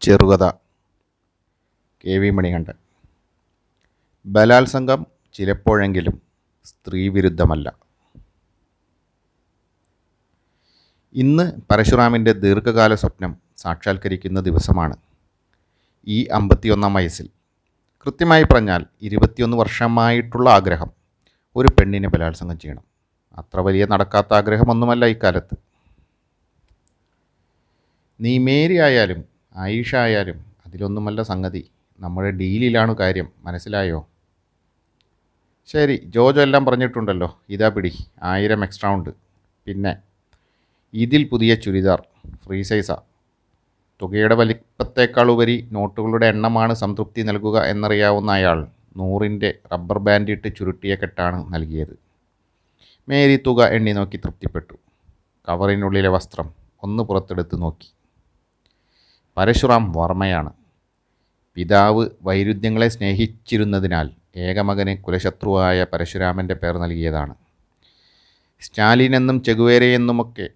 ചെറുകഥ. കെ വി മണികണ്ഠൻ. ബലാത്സംഗം ചിലപ്പോഴെങ്കിലും സ്ത്രീവിരുദ്ധമല്ല. ഇന്ന് പരശുറാമിന്റെ ദീർഘകാല സ്വപ്നം സാക്ഷാത്കരിക്കുന്ന ദിവസമാണ് ഈ അമ്പത്തിയൊന്നാം വയസ്സിൽ. കൃത്യമായി പറഞ്ഞാൽ ഇരുപത്തിയൊന്ന് വർഷമായിട്ടുള്ള ആഗ്രഹം ഒരു പെണ്ണിനെ ബലാത്സംഗം ചെയ്യണം. അത്ര വലിയ നടക്കാത്ത ആഗ്രഹമൊന്നുമല്ല ഇക്കാലത്ത്. നീ മേരി ആയാലും ആയിഷ ആയാലും അതിലൊന്നുമല്ല സംഗതി. നമ്മുടെ ഡീലിലാണ് കാര്യം. മനസ്സിലായോ? ശരി ജോജോ എല്ലാം പറഞ്ഞിട്ടുണ്ടല്ലോ. ഇതാ പിടി. ആയിരം എക്സ്ട്രാ ഉണ്ട്. പിന്നെ ഇതിൽ പുതിയ ചുരിദാർ. ഫ്രീ സൈസാ. തുകയുടെ വലിപ്പത്തേക്കാൾ ഉപരി നോട്ടുകളുടെ എണ്ണമാണ് സംതൃപ്തി നൽകുക എന്നറിയാവുന്ന അയാൾ നൂറിന്റെ റബ്ബർ ബാൻഡ് ഇട്ട് ചുരുട്ടിയ കെട്ടാണ് നൽകിയത്. മേരി തുക എണ്ണി നോക്കി തൃപ്തിപ്പെട്ടു. കവറിനുള്ളിലെ വസ്ത്രം ഒന്ന് പുറത്തെടുത്ത് നോക്കി. പരശുറാം വർമ്മയാണ്. പിതാവ് വൈരുദ്ധ്യങ്ങളെ സ്നേഹിച്ചിരുന്നതിനാൽ ഏകമകന് കുലശത്രുവായ പരശുരാമന്റെ പേർ നൽകിയതാണ്. സ്റ്റാലിൻ എന്നും ചെകുവേരയെന്നുമൊക്കെ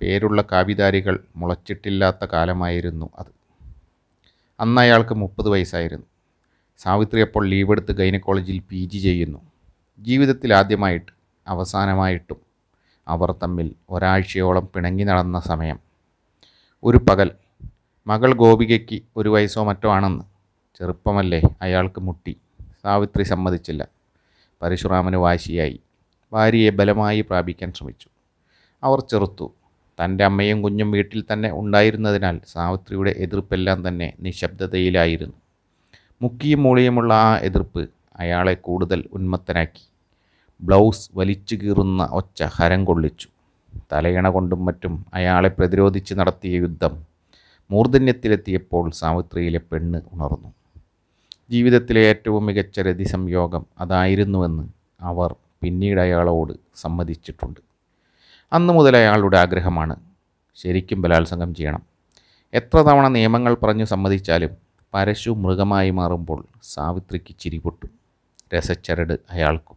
പേരുള്ള കാവിദാരികൾ മുളച്ചിട്ടില്ലാത്ത കാലമായിരുന്നു അത്. അന്ന് അയാൾക്ക് മുപ്പത് വയസ്സായിരുന്നു. സാവിത്രി അപ്പോൾ ലീവെടുത്ത് ഗൈനക്കോളേജിൽ പി ജി ചെയ്യുന്നു. ജീവിതത്തിൽ ആദ്യമായിട്ട് അവസാനമായിട്ടും അവർ തമ്മിൽ ഒരാഴ്ചയോളം പിണങ്ങി നടന്ന സമയം. ഒരു പകൽ മകൾ ഗോപികയ്ക്ക് ഒരു വയസ്സോ മറ്റോ ആണെന്ന്. ചെറുപ്പമല്ലേ അയാൾക്ക് മുട്ടി. സാവിത്രി സമ്മതിച്ചില്ല. പരശുറാമന് വാശിയായി. ഭാര്യയെ ബലമായി പ്രാപിക്കാൻ ശ്രമിച്ചു. അവർ ചെറുത്തു. തന്റെ അമ്മയും കുഞ്ഞും വീട്ടിൽ തന്നെ ഉണ്ടായിരുന്നതിനാൽ സാവിത്രിയുടെ എതിർപ്പെല്ലാം തന്നെ നിശബ്ദതയിലായിരുന്നു. മുക്കിയും മൂളിയുമുള്ള ആ എതിർപ്പ് അയാളെ കൂടുതൽ ഉന്മത്തനാക്കി. ബ്ലൗസ് വലിച്ചു കീറുന്ന ഒച്ച ഹരം കൊള്ളിച്ചു. തലയിണ കൊണ്ടും മറ്റും അയാളെ പ്രതിരോധിച്ച് നടത്തിയ യുദ്ധം മൂർധന്യത്തിലെത്തിയപ്പോൾ സാവിത്രിയിലെ പെണ്ണ് ഉണർന്നു. ജീവിതത്തിലെ ഏറ്റവും മികച്ച രതി സംയോഗം അതായിരുന്നുവെന്ന് അവർ പിന്നീട് അയാളോട് സമ്മതിച്ചിട്ടുണ്ട്. അന്നു മുതൽ അയാളുടെ ആഗ്രഹമാണ് ശരിക്കും ബലാത്സംഗം ചെയ്യണം. എത്ര തവണ നിയമങ്ങൾ പറഞ്ഞു സമ്മതിച്ചാലും പരശു മൃഗമായി മാറുമ്പോൾ സാവിത്രിക്ക് ചിരിപൊട്ടു രസച്ചരട് അയാൾക്കും.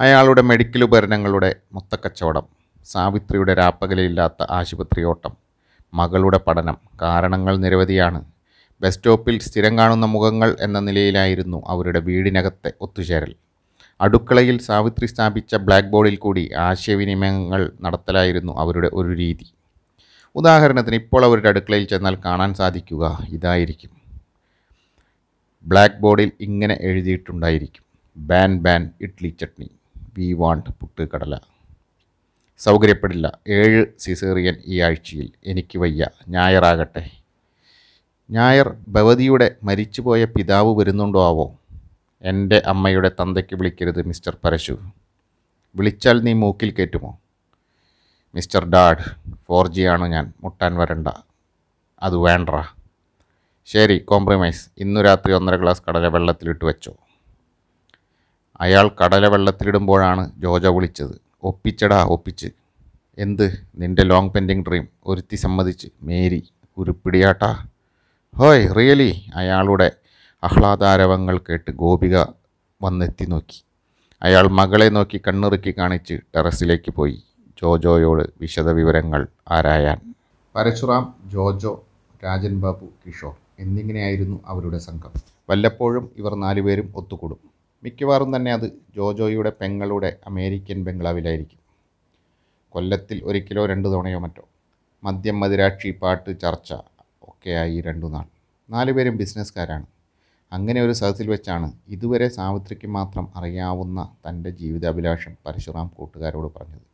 അയാളുടെ മെഡിക്കൽ ഉപകരണങ്ങളുടെ മൊത്തക്കച്ചവടം സാവിത്രിയുടെ രാപ്പകലില്ലാത്ത ആശുപത്രിയോട്ടം മകളുടെ പഠനം കാരണങ്ങൾ നിരവധിയാണ്. ബസ് സ്റ്റോപ്പിൽ സ്ഥിരം കാണുന്ന മുഖങ്ങൾ എന്ന നിലയിലായിരുന്നു അവരുടെ വീടിനകത്തെ ഒത്തുചേരൽ. അടുക്കളയിൽ സാവിത്രി സ്ഥാപിച്ച ബ്ലാക്ക് ബോർഡിൽ കൂടി ആശയവിനിമയങ്ങൾ നടത്തലായിരുന്നു അവരുടെ ഒരു രീതി. ഉദാഹരണത്തിന് ഇപ്പോൾ അവരുടെ അടുക്കളയിൽ ചെന്നാൽ കാണാൻ സാധിക്കുക ഇതായിരിക്കും. ബ്ലാക്ക് ബോർഡിൽ ഇങ്ങനെ എഴുതിയിട്ടുണ്ടായിരിക്കും. Ban ban idli chutney. We want puttu kadala. സൗകര്യപ്പെടില്ല. ഏഴ് സിസേറിയൻ ഈ ആഴ്ചയിൽ എനിക്ക് വയ്യ. ഞായറാകട്ടെ. ഞായർ ഭവതിയുടെ മരിച്ചുപോയ പിതാവ് വരുന്നുണ്ടോ ആവോ? എന്റെ അമ്മയുടെ തന്തയ്ക്ക് വിളിക്കരുത് മിസ്റ്റർ പരശു. വിളിച്ചാൽ നീ മൂക്കിൽ കയറ്റുമോ മിസ്റ്റർ ഡാഡ് ഫോർ ജി ആണ് ഞാൻ? മുട്ടാൻ വരണ്ട. അത് വേണ്ട ശരി കോംപ്രമൈസ്. ഇന്നു രാത്രി ഒന്നര ഗ്ലാസ് കടല വെള്ളത്തിലിട്ട് വെച്ചോ. അയാൾ കടല വെള്ളത്തിലിടുമ്പോഴാണ് ജോജ വിളിച്ചത്. ഒപ്പിച്ചടാ ഒപ്പിച്ച്. എന്ത്? നിന്റെ ലോങ് പെൻഡിങ് ഡ്രീം ഒരുത്തി സമ്മതിച്ച്. മേരി ഉരുപ്പിടിയാട്ടാ. ഹോയ് റിയലി? അയാളുടെ ആഹ്ലാദാരവങ്ങൾ കേട്ട് ഗോപിക വന്നെത്തി നോക്കി. അയാൾ മകളെ നോക്കി കണ്ണിറുക്കി കാണിച്ച് ടെറസിലേക്ക് പോയി. ജോജോയോട് വിശദവിവരങ്ങൾ ആരായാൻ. പരശുറാം ജോജോ രാജൻ ബാബു കിഷോർ എന്നിങ്ങനെയായിരുന്നു അവരുടെ സംഘം. വല്ലപ്പോഴും ഇവർ നാലുപേരും ഒത്തുകൂടും. മിക്കവാറും തന്നെ അത് ജോജോയുടെ പെങ്ങളുടെ അമേരിക്കൻ ബംഗ്ലാവിലായിരിക്കും. കൊല്ലത്തിൽ ഒരിക്കലോ രണ്ട് തവണയോ മറ്റോ. മദ്യം മതിരാക്ഷി പാട്ട് ചർച്ച ഒക്കെയായി രണ്ടു നാൾ. നാലുപേരും ബിസിനസ്സുകാരാണ്. അങ്ങനെ ഒരു സദസ്സിൽ വെച്ചാണ് ഇതുവരെ സാവിത്രിക്ക് മാത്രം അറിയാവുന്ന തന്റെ ജീവിതാഭിലാഷം പരശുറാം കൂട്ടുകാരോട് പറഞ്ഞത്.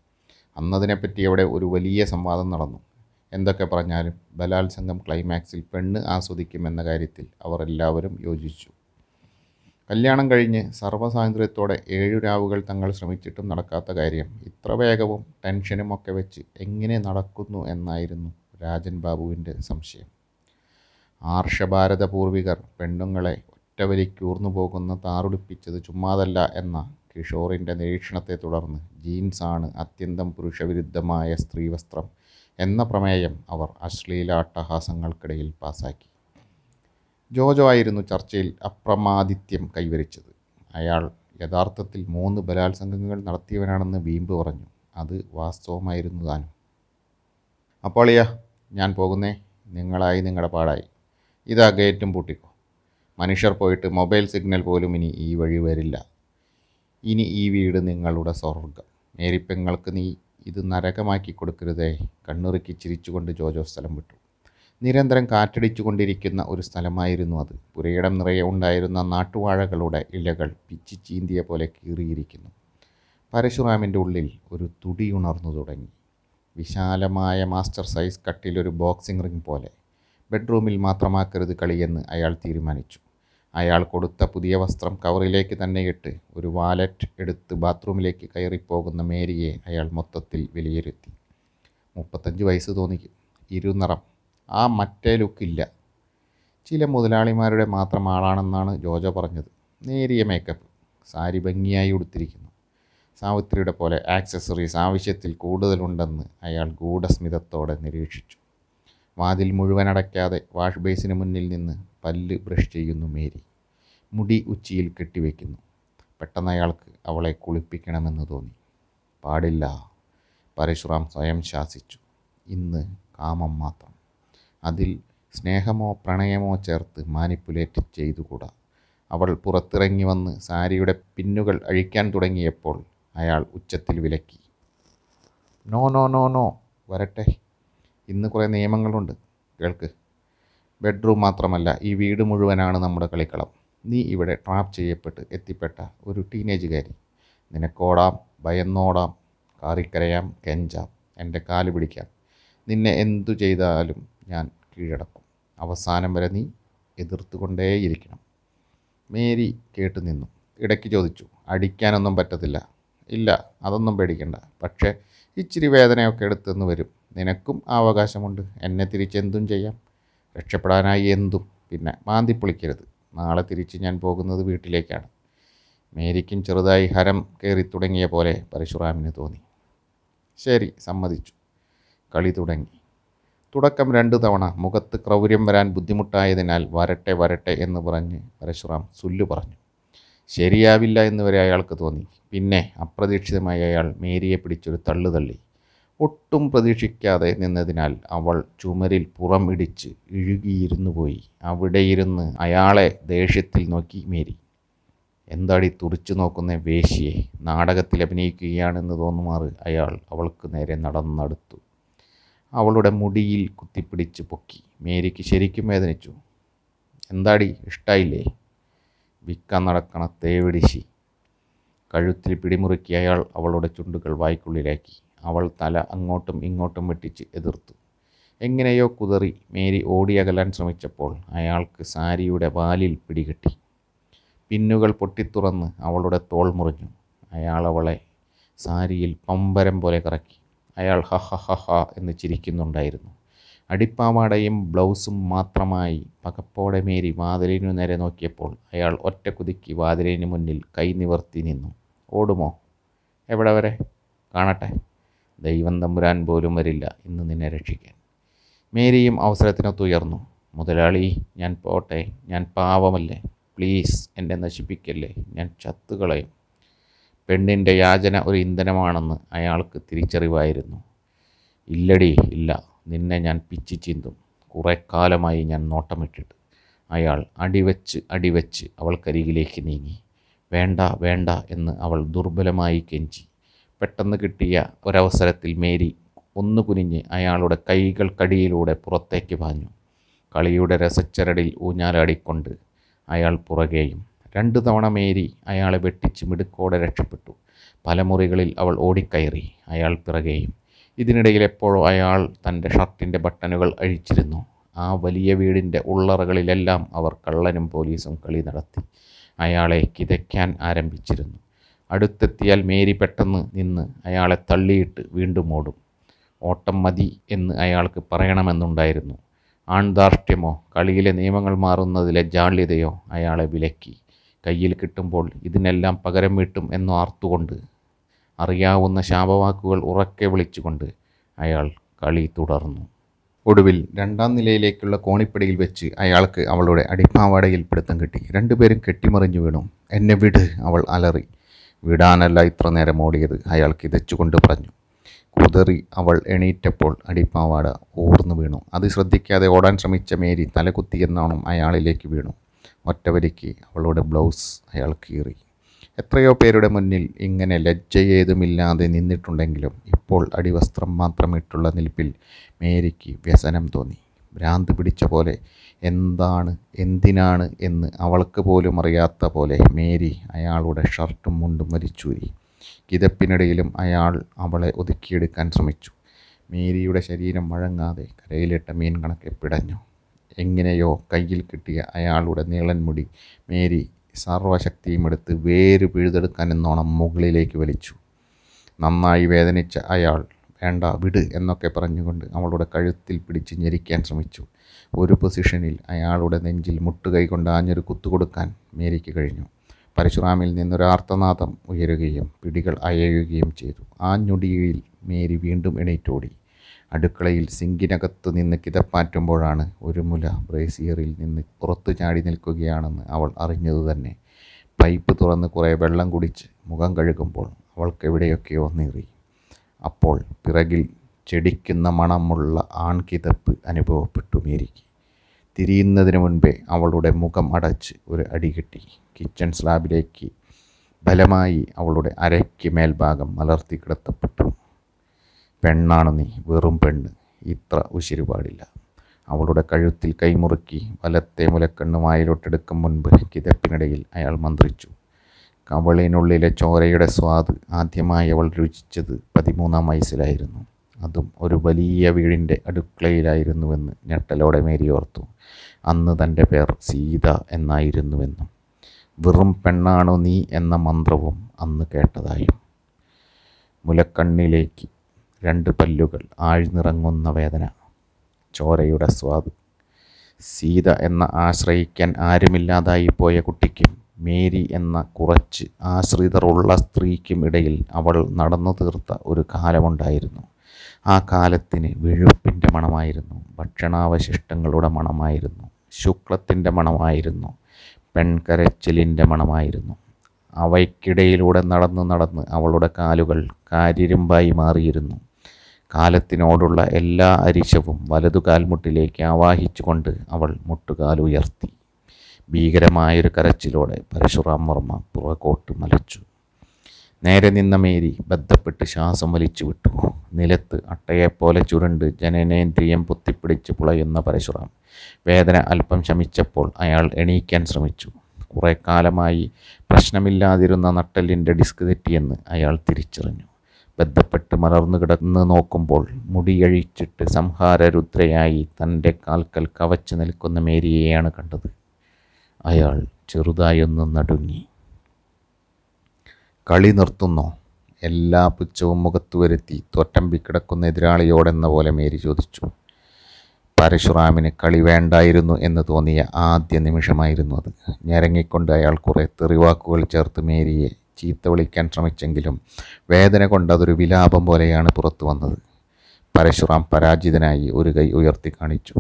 അന്നതിനെപ്പറ്റി അവിടെ ഒരു വലിയ സംവാദം നടന്നു. എന്തൊക്കെ പറഞ്ഞാലും ബലാത്സംഗം ക്ലൈമാക്സിൽ പെണ്ണ് ആസ്വദിക്കുമെന്ന കാര്യത്തിൽ അവർ എല്ലാവരും യോജിച്ചു. കല്യാണം കഴിഞ്ഞ് സർവസ്വാതന്ത്ര്യത്തോടെ ഏഴു രാവുകൾ തങ്ങൾ ശ്രമിച്ചിട്ടും നടക്കാത്ത കാര്യം ഇത്ര വേഗവും ടെൻഷനും ഒക്കെ വെച്ച് എങ്ങനെ നടക്കുന്നു എന്നായിരുന്നു രാജൻ ബാബുവിന്റെ സംശയം. ആർഷഭാരത പൂർവികർ പെണ്ണുങ്ങളെ ഒറ്റവലിക്കൂർന്നു പോകുന്ന താറുടിപ്പിച്ചത് ചുമ്മാതല്ല എന്ന കിഷോറിന്റെ നിരീക്ഷണത്തെ തുടർന്ന് ജീൻസാണ് അത്യന്തം പുരുഷവിരുദ്ധമായ സ്ത്രീവസ്ത്രം എന്ന പ്രമേയം അവർ അശ്ലീലാട്ടഹാസങ്ങൾക്കിടയിൽ പാസാക്കി. ജോജോ ആയിരുന്നു ചർച്ചയിൽ അപ്രമാദിത്യം കൈവരിച്ചത്. അയാൾ യഥാർത്ഥത്തിൽ മൂന്ന് ബലാത്സംഗങ്ങൾ നടത്തിയവനാണെന്ന് വീമ്പ് പറഞ്ഞു. അത് വാസ്തവമായിരുന്നു താനും. അപ്പോളിയ ഞാൻ പോകുന്നേ. നിങ്ങളായി നിങ്ങളുടെ പാടായി. ഇതാ ഗേറ്റും പൂട്ടിക്കോ. മനുഷ്യർ പോയിട്ട് മൊബൈൽ സിഗ്നൽ പോലും ഇനി ഈ വഴി വരില്ല. ഇനി ഈ വീട് നിങ്ങളുടെ സ്വർഗം മേരിപ്പെങ്ങൾക്ക് നീ ഇത് നരകമാക്കി കൊടുക്കരുതേ. കണ്ണുറുക്കി ചിരിച്ചുകൊണ്ട് ജോജോ സ്ഥലം വിട്ടു. നിരന്തരം കാറ്റടിച്ചുകൊണ്ടിരിക്കുന്ന ഒരു സ്ഥലമായിരുന്നു അത്. പുരയിടം നിറയെ ഉണ്ടായിരുന്ന നാട്ടുവാഴകളുടെ ഇലകൾ പിച്ചി ചീന്തിയ പോലെ കീറിയിരിക്കുന്നു. പരശുറാമിന്റെ ഉള്ളിൽ ഒരു തുടി ഉണർന്നു തുടങ്ങി. വിശാലമായ മാസ്റ്റർ സൈസ് കട്ടിലൊരു ബോക്സിംഗ് റിംഗ് പോലെ. ബെഡ്റൂമിൽ മാത്രമാക്കരുത് കളിയെന്ന് അയാൾ തീരുമാനിച്ചു. അയാൾ കൊടുത്ത പുതിയ വസ്ത്രം കവറിലേക്ക് തന്നെ ഇട്ട് ഒരു വാലറ്റ് എടുത്ത് ബാത്റൂമിലേക്ക് കയറിപ്പോകുന്ന മേരിയെ അയാൾ മൊത്തത്തിൽ വിലയിരുത്തി. മുപ്പത്തഞ്ച് വയസ്സ് തോന്നിക്കും. ഇരുനിറം. ആ മറ്റേ ലുക്കില്ല. ചില മുതലാളിമാരുടെ മാത്രം ആളാണെന്നാണ് ജോജ പറഞ്ഞത്. നേരിയ മേക്കപ്പ് സാരി ഭംഗിയായി ഉടുത്തിരിക്കുന്നു. സാവിത്രിയുടെ പോലെ ആക്സസറീസ് ആവശ്യത്തിൽ കൂടുതലുണ്ടെന്ന് അയാൾ ഗൂഢസ്മിതത്തോടെ നിരീക്ഷിച്ചു. വാതിൽ മുഴുവൻ അടയ്ക്കാതെ വാഷ് ബേസിന് മുന്നിൽ നിന്ന് പല്ല് ബ്രഷ് ചെയ്യുന്നു മേരി. മുടി ഉച്ചിയിൽ കെട്ടിവെക്കുന്നു. പെട്ടെന്ന് അയാൾക്ക് അവളെ കുളിപ്പിക്കണമെന്ന് തോന്നി. പാടില്ല. പരശുറാം സ്വയം ശാസിച്ചു. ഇന്ന് കാമം മാത്രം. അതിൽ സ്നേഹമോ പ്രണയമോ ചേർത്ത് മാനിപ്പുലേറ്റ് ചെയ്തുകൂടാ. അവൾ പുറത്തിറങ്ങി വന്ന് സാരിയുടെ പിന്നുകൾ അഴിക്കാൻ തുടങ്ങിയപ്പോൾ അയാൾ ഉച്ചത്തിൽ വിലക്കി. നോ നോ നോ നോ വരട്ടെ. ഇന്ന് കുറേ നിയമങ്ങളുണ്ട്. കേൾക്ക്. ബെഡ്റൂം മാത്രമല്ല ഈ വീട് മുഴുവനാണ് നമ്മുടെ കളിക്കളം. നീ ഇവിടെ ട്രാപ്പ് ചെയ്യപ്പെട്ട് എത്തിപ്പെട്ട ഒരു ടീനേജുകാരി. നിനക്കോടാം ഭയന്നോടാം കാറിക്കരയാം കെഞ്ചാം. എന്റെ കാൽ പിടിക്കാം. നിന്നെ എന്തു ചെയ്താലും ഞാൻ കീഴടക്കും. അവസാനം വരെ നീ എതിർത്തുകൊണ്ടേയിരിക്കണം. മേരി കേട്ടു നിന്നു. ഇടയ്ക്ക് ചോദിച്ചു അടിക്കാനൊന്നും പറ്റത്തില്ല. ഇല്ല അതൊന്നും പേടിക്കണ്ട. പക്ഷേ ഇച്ചിരി വേദനയൊക്കെ എടുത്തെന്ന് വരും. നിനക്കും അവകാശമുണ്ട്. എന്നെ തിരിച്ചെന്തും ചെയ്യാം. രക്ഷപ്പെടാനായി എന്തും. പിന്നെ മാന്തി പൊളിക്കരുത്. നാളെ തിരിച്ച് ഞാൻ പോകുന്നത് വീട്ടിലേക്കാണ്. മേരിക്കും ചെറുതായി ഹരം കയറി തുടങ്ങിയ പോലെ പരശുറാമിന് തോന്നി. ശരി സമ്മതിച്ചു. കളി തുടങ്ങി. തുടക്കം രണ്ടു തവണ മുഖത്ത് ക്രൗര്യം വരാൻ ബുദ്ധിമുട്ടായതിനാൽ വരട്ടെ വരട്ടെ എന്ന് പറഞ്ഞ് പരശുറാം സുല്ലു പറഞ്ഞു. ശരിയാവില്ല എന്ന് വരെ അയാൾക്ക് തോന്നി. പിന്നെ അപ്രതീക്ഷിതമായി അയാൾ മേരിയെ പിടിച്ചൊരു തള്ളു തള്ളി. ഒട്ടും പ്രതീക്ഷിക്കാതെ നിന്നതിനാൽ അവൾ ചുമരിൽ പുറം ഇടിച്ച് ഇഴുകിയിരുന്നു പോയി. അവിടെ ഇരുന്ന് അയാളെ ദേഷ്യത്തിൽ നോക്കി മേരി. എന്താടി തുറിച്ചു നോക്കുന്ന വേശിയെ? നാടകത്തിൽ അഭിനയിക്കുകയാണെന്ന് തോന്നുമാറ് അയാൾ അവൾക്ക് നേരെ നടന്നടുത്തു. അവളുടെ മുടിയിൽ കുത്തിപ്പിടിച്ച് പൊക്കി. മേരിക്ക് ശരിക്കും വേദനിച്ചു. എന്താടി ഇഷ്ടായില്ലേ? വിക്ക നടക്കണ തേവിടിശി. കഴുത്തിൽ പിടിമുറുക്കി അയാൾ അവളുടെ ചുണ്ടുകൾ വായ്ക്കുള്ളിലാക്കി. അവൾ തല അങ്ങോട്ടും ഇങ്ങോട്ടും വെട്ടിച്ച് എതിർത്തു. എങ്ങനെയോ കുതറി മേരി ഓടിയകലാൻ ശ്രമിച്ചപ്പോൾ അയാൾക്ക് സാരിയുടെ വാലിൽ പിടികിട്ടി. പിന്നുകൾ പൊട്ടിത്തുറന്ന് അവളുടെ തോൾ മുറിഞ്ഞു. അയാൾ അവളെ സാരിയിൽ പമ്പരം പോലെ കറക്കി. അയാൾ ഹ ഹ ഹ ഹ എന്ന് ചിരിക്കുന്നുണ്ടായിരുന്നു. അടിപ്പാവാടയും ബ്ലൗസും മാത്രമായി പകപ്പോടെ മേരി വാതിലിനു നേരെ നോക്കിയപ്പോൾ അയാൾ ഒറ്റ കുതുക്കി വാതിലിന് മുന്നിൽ കൈ നിവർത്തി നിന്നു. ഓടുമോ? എവിടെ വരെ? കാണട്ടെ. ദൈവം തമ്പുരാൻ പോലും വരില്ല ഇന്ന് നിന്നെ രക്ഷിക്കാൻ. മേരിയും അവസരത്തിനൊത്തുയർന്നു മുതലാളി ഞാൻ പോട്ടെ. ഞാൻ പാവമല്ലേ? പ്ലീസ് എന്നെ നശിപ്പിക്കല്ലേ? ഞാൻ ചത്തുകളയും. പെണ്ണിന്റെ യാചന ഒരു ഇന്ധനമാണെന്ന് അയാൾക്ക് തിരിച്ചറിവായിരുന്നു. ഇല്ലടി ഇല്ല. നിന്നെ ഞാൻ പിച്ചി ചിന്തും. കുറേ കാലമായി ഞാൻ നോട്ടമിട്ടിട്ട്. അയാൾ അടിവെച്ച് അടിവെച്ച് അവൾക്കരികിലേക്ക് നീങ്ങി. വേണ്ട വേണ്ട എന്ന് അവൾ ദുർബലമായി കെഞ്ചി. പെട്ടെന്ന് കിട്ടിയ ഒരവസരത്തിൽ മേരി ഒന്ന് കുനിഞ്ഞ് അയാളുടെ കൈകൾക്കടിയിലൂടെ പുറത്തേക്ക് പാഞ്ഞു. കളിയുടെ രസച്ചരടിൽ ഊഞ്ഞാലാടിക്കൊണ്ട് അയാൾ പുറകെയും രണ്ടു തവണ മേരി അയാളെ വെട്ടിച്ച് മിടുക്കോടെ രക്ഷപ്പെട്ടു. പല മുറികളിൽ അവൾ ഓടിക്കയറി അയാൾ പിറകെയും. ഇതിനിടയിൽ എപ്പോഴോ അയാൾ തന്റെ ഷർട്ടിന്റെ ബട്ടണുകൾ അഴിച്ചിരുന്നു. ആ വലിയ വീടിന്റെ ഉള്ളറകളിലെല്ലാം അവർ കള്ളനും പോലീസും കളി നടത്തി അയാളെ കിതയ്ക്കാൻ ആരംഭിച്ചിരുന്നു. അടുത്തെത്തിയാൽ മേരി പെട്ടെന്ന് നിന്ന് അയാളെ തള്ളിയിട്ട് വീണ്ടും ഓടും. ഓട്ടം മതി എന്ന് അയാൾക്ക് പറയണമെന്നുണ്ടായിരുന്നു. ആൺധാർഷ്ട്യമോ കളിയിലെ നിയമങ്ങൾ മാറുന്നതിലെ ജാള്യതയോ അയാളെ വിലക്കി. കയ്യിൽ കിട്ടുമ്പോൾ ഇതിനെല്ലാം പകരം വീട്ടും എന്ന് ആർത്തുകൊണ്ട് അറിയാവുന്ന ശാപവാക്കുകൾ ഉറക്കെ വിളിച്ചുകൊണ്ട് അയാൾ കളി തുടർന്നു. ഒടുവിൽ രണ്ടാം നിലയിലേക്കുള്ള കോണിപ്പടിയിൽ വെച്ച് അയാൾക്ക് അവളുടെ അടിപ്പാവാടയിൽ പിടുത്തം കിട്ടി. രണ്ടുപേരും കെട്ടിമറിഞ്ഞു വീണു. എന്നെ വിട് അവൾ അലറി. വിടാനല്ല ഇത്ര നേരം ഓടിയത് അയാൾ കിതച്ചുകൊണ്ട് പറഞ്ഞു. കുതറി അവൾ എണീറ്റപ്പോൾ അടിപ്പാവാട ഓർന്നു വീണു. അത് ശ്രദ്ധിക്കാതെ ഓടാൻ ശ്രമിച്ച മേരി തലകുത്തിയെന്നോണം അയാളിലേക്ക് വീണു. ഒറ്റവലിക്ക് അവളുടെ ബ്ലൗസ് അയാൾ കീറി. എത്രയോ പേരുടെ മുന്നിൽ ഇങ്ങനെ ലജ്ജയേതുമില്ലാതെ നിന്നിട്ടുണ്ടെങ്കിലും ഇപ്പോൾ അടിവസ്ത്രം മാത്രമിട്ടുള്ള നിൽപ്പിൽ മേരിക്ക് വ്യസനം തോന്നി. ഭ്രാന്ത് പിടിച്ച പോലെ എന്താണ് എന്തിനാണ് എന്ന് അവൾക്ക് പോലും അറിയാത്ത പോലെ മേരി അയാളുടെ ഷർട്ടും മുണ്ടും വലിച്ചൂരി. കിതപ്പിനിടയിലും അയാൾ അവളെ ഒതുക്കിയെടുക്കാൻ ശ്രമിച്ചു. മേരിയുടെ ശരീരം വഴങ്ങാതെ കരയിലിട്ട മീൻ കണക്കെ പിടഞ്ഞു. എങ്ങനെയോ കയ്യിൽ കിട്ടിയ അയാളുടെ നീളൻ മുടി മേരി സർവശക്തിയും എടുത്ത് വേര് പിഴുതെടുക്കാൻ എന്നോണം മുകളിലേക്ക് വലിച്ചു. നന്നായി വേദനിച്ച അയാൾ വേണ്ട വിട് എന്നൊക്കെ പറഞ്ഞുകൊണ്ട് അവളുടെ കഴുത്തിൽ പിടിച്ച് ഞെരിക്കാൻ ശ്രമിച്ചു. ഒരു പൊസിഷനിൽ അയാളുടെ നെഞ്ചിൽ മുട്ടുകൈ കൊണ്ട് ആഞ്ഞൊരു കുത്തുകൊടുക്കാൻ മേരിക്ക് കഴിഞ്ഞു. പരശുറാമിൽ നിന്നൊരു ആർത്തനാദം ഉയരുകയും പിടികൾ അയയുകയും ചെയ്തു. ആ ഞൊടിയിൽ മേരി വീണ്ടും എണീറ്റോടി. അടുക്കളയിൽ സിങ്കിനകത്തു നിന്ന് കിതപ്പാറ്റുമ്പോഴാണ് ഒരു മുല ബ്രേസിയറിൽ നിന്ന് പുറത്തു ചാടി നിൽക്കുകയാണെന്ന് അവൾ അറിഞ്ഞതു തന്നെ. പൈപ്പ് തുറന്ന് കുറേ വെള്ളം കുടിച്ച് മുഖം കഴുകുമ്പോൾ അവൾക്ക് എവിടെയൊക്കെയോ നീറി. അപ്പോൾ പിറകിൽ ചെടിക്കുന്ന മണമുള്ള ആൺകിതപ്പ് അനുഭവപ്പെട്ടു മേരിക്ക്. തിരിയുന്നതിന് മുൻപേ അവളുടെ മുഖം അടച്ച് ഒരു അടി കിട്ടി. കിച്ചൺ സ്ലാബിലേക്ക് ബലമായി അവളുടെ അരയ്ക്ക് മേൽഭാഗം മലർത്തി കിടത്തപ്പെട്ടു. പെണ്ണാണ് നീ വെറും പെണ്ണ്. ഇത്ര ഉശിരു പാടില്ല. അവളുടെ കഴുത്തിൽ കൈമുറുക്കി വലത്തെ മുലക്കണ്ണ് വായിലോട്ടെടുക്കും മുൻപ് കിതപ്പിനിടയിൽ അയാൾ മന്ത്രിച്ചു. കവളിനുള്ളിലെ ചോരയുടെ സ്വാദ് ആദ്യമായി അവൾ രുചിച്ചത് പതിമൂന്നാം വയസ്സിലായിരുന്നു. അതും ഒരു വലിയ വീടിന്റെ അടുക്കളയിലായിരുന്നുവെന്ന് ഞെട്ടലോടെ മേരി ഓർത്തു അന്ന് തന്റെ പേർ സീത എന്നായിരുന്നുവെന്നും. വെറും പെണ്ണാണോ നീ എന്ന മന്ത്രവും അന്ന് കേട്ടതായും. മുലക്കണ്ണിലേക്ക് രണ്ട് പല്ലുകൾ ആഴ്ന്നിറങ്ങുന്ന വേദന. ചോരയുടെ സ്വാദ്. സീത എന്ന ആശ്രയിക്കാൻ ആരുമില്ലാതായി പോയ കുട്ടിക്കും മേരി എന്ന കുറച്ച് ആശ്രിതറുള്ള സ്ത്രീക്കും ഇടയിൽ അവൾ നടന്നു തീർത്ത ഒരു കാലമുണ്ടായിരുന്നു. ആ കാലത്തിന് വിഴുപ്പിന്റെ മണമായിരുന്നു ഭക്ഷണാവശിഷ്ടങ്ങളുടെ മണമായിരുന്നു ശുക്ലത്തിന്റെ മണമായിരുന്നു പെൺകരച്ചിലിന്റെ മണമായിരുന്നു. അവയ്ക്കിടയിലൂടെ നടന്ന് നടന്ന് അവളുടെ കാലുകൾ കാരിരുമ്പായി മാറിയിരുന്നു. കാലത്തിനോടുള്ള എല്ലാ അരിശവും വലതു കാൽമുട്ടിലേക്ക് ആവാഹിച്ചുകൊണ്ട് അവൾ മുട്ടുകാലുയർത്തി ഭീകരമായൊരു കരച്ചിലോടെ പരശുറാം വർമ്മ പുറകോട്ട് മലച്ചു. നേരെ നിന്ന മേരി ബന്ധപ്പെട്ട് ശ്വാസം വലിച്ചു വിട്ടു. നിലത്ത് അട്ടയെപ്പോലെ ചുരുണ്ട് ജനനേന്ദ്രിയം പൊത്തിപ്പിടിച്ച് പുളയുന്ന പരശുറാം വേദന അല്പം ശമിച്ചപ്പോൾ അയാൾ എണീക്കാൻ ശ്രമിച്ചു. കുറേ കാലമായി പ്രശ്നമില്ലാതിരുന്ന നട്ടലിന്റെ ഡിസ്ക് തെറ്റിയെന്ന് അയാൾ തിരിച്ചറിഞ്ഞു. ബന്ധപ്പെട്ട് മലർന്നു കിടന്ന് നോക്കുമ്പോൾ മുടിയഴിച്ചിട്ട് സംഹാരരുദ്രയായി തന്റെ കാൽക്കൽ കവച്ചു നിൽക്കുന്ന മേരിയെയാണ് കണ്ടത്. അയാൾ ചെറുതായൊന്ന് നടുങ്ങി. കളി നിർത്തുന്നോ എല്ലാ പുച്ഛവും മുഖത്തു വരുത്തി തോറ്റമ്പി കിടക്കുന്ന എതിരാളിയോടെന്ന പോലെ മേരി ചോദിച്ചു. പരശുറാമിന് കളി വേണ്ടായിരുന്നു എന്ന് തോന്നിയ ആദ്യ നിമിഷമായിരുന്നു അത്. ഞരങ്ങിക്കൊണ്ട് അയാൾ കുറേ തെറിവാക്കുകൾ ചേർത്ത് മേരിയെ ചീത്ത വിളിക്കാൻ ശ്രമിച്ചെങ്കിലും വേദന കൊണ്ട് അതൊരു വിലാപം പോലെയാണ് പുറത്തു വന്നത്. പരശുറാം പരാജിതനായി ഒരു കൈ ഉയർത്തി കാണിച്ചു.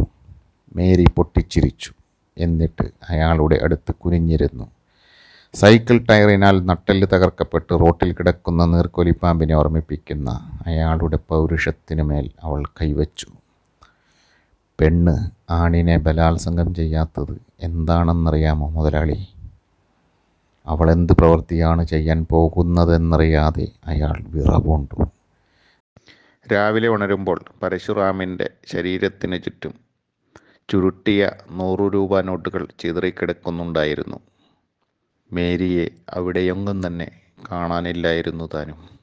മേരി പൊട്ടിച്ചിരിച്ചു. എന്നിട്ട് അയാളുടെ അടുത്ത് കുനിഞ്ഞിരുന്നു. സൈക്കിൾ ടയറിനാൽ നട്ടെല്ല് തകർക്കപ്പെട്ട് റോട്ടിൽ കിടക്കുന്ന നീർക്കൊലിപ്പാമ്പിനെ ഓർമ്മിപ്പിക്കുന്ന അയാളുടെ പൗരുഷത്തിനു മേൽ അവൾ കൈവച്ചു. പെണ്ണ് ആണിനെ ബലാത്സംഗം ചെയ്യാത്തത് എന്താണെന്നറിയാമോ മുതലാളി? അവൾ എന്ത് പ്രവൃത്തിയാണ് ചെയ്യാൻ പോകുന്നതെന്നറിയാതെ അയാൾ വിറവുണ്ടു. രാവിലെ ഉണരുമ്പോൾ പരശുറാമിന്റെ ശരീരത്തിന് ചുറ്റും ചുരുട്ടിയ നൂറു രൂപ നോട്ടുകൾ ചിതറിക്കിടക്കുന്നുണ്ടായിരുന്നു. മേരിയെ അവിടെയൊന്നും തന്നെ കാണാനില്ലായിരുന്നു താനും.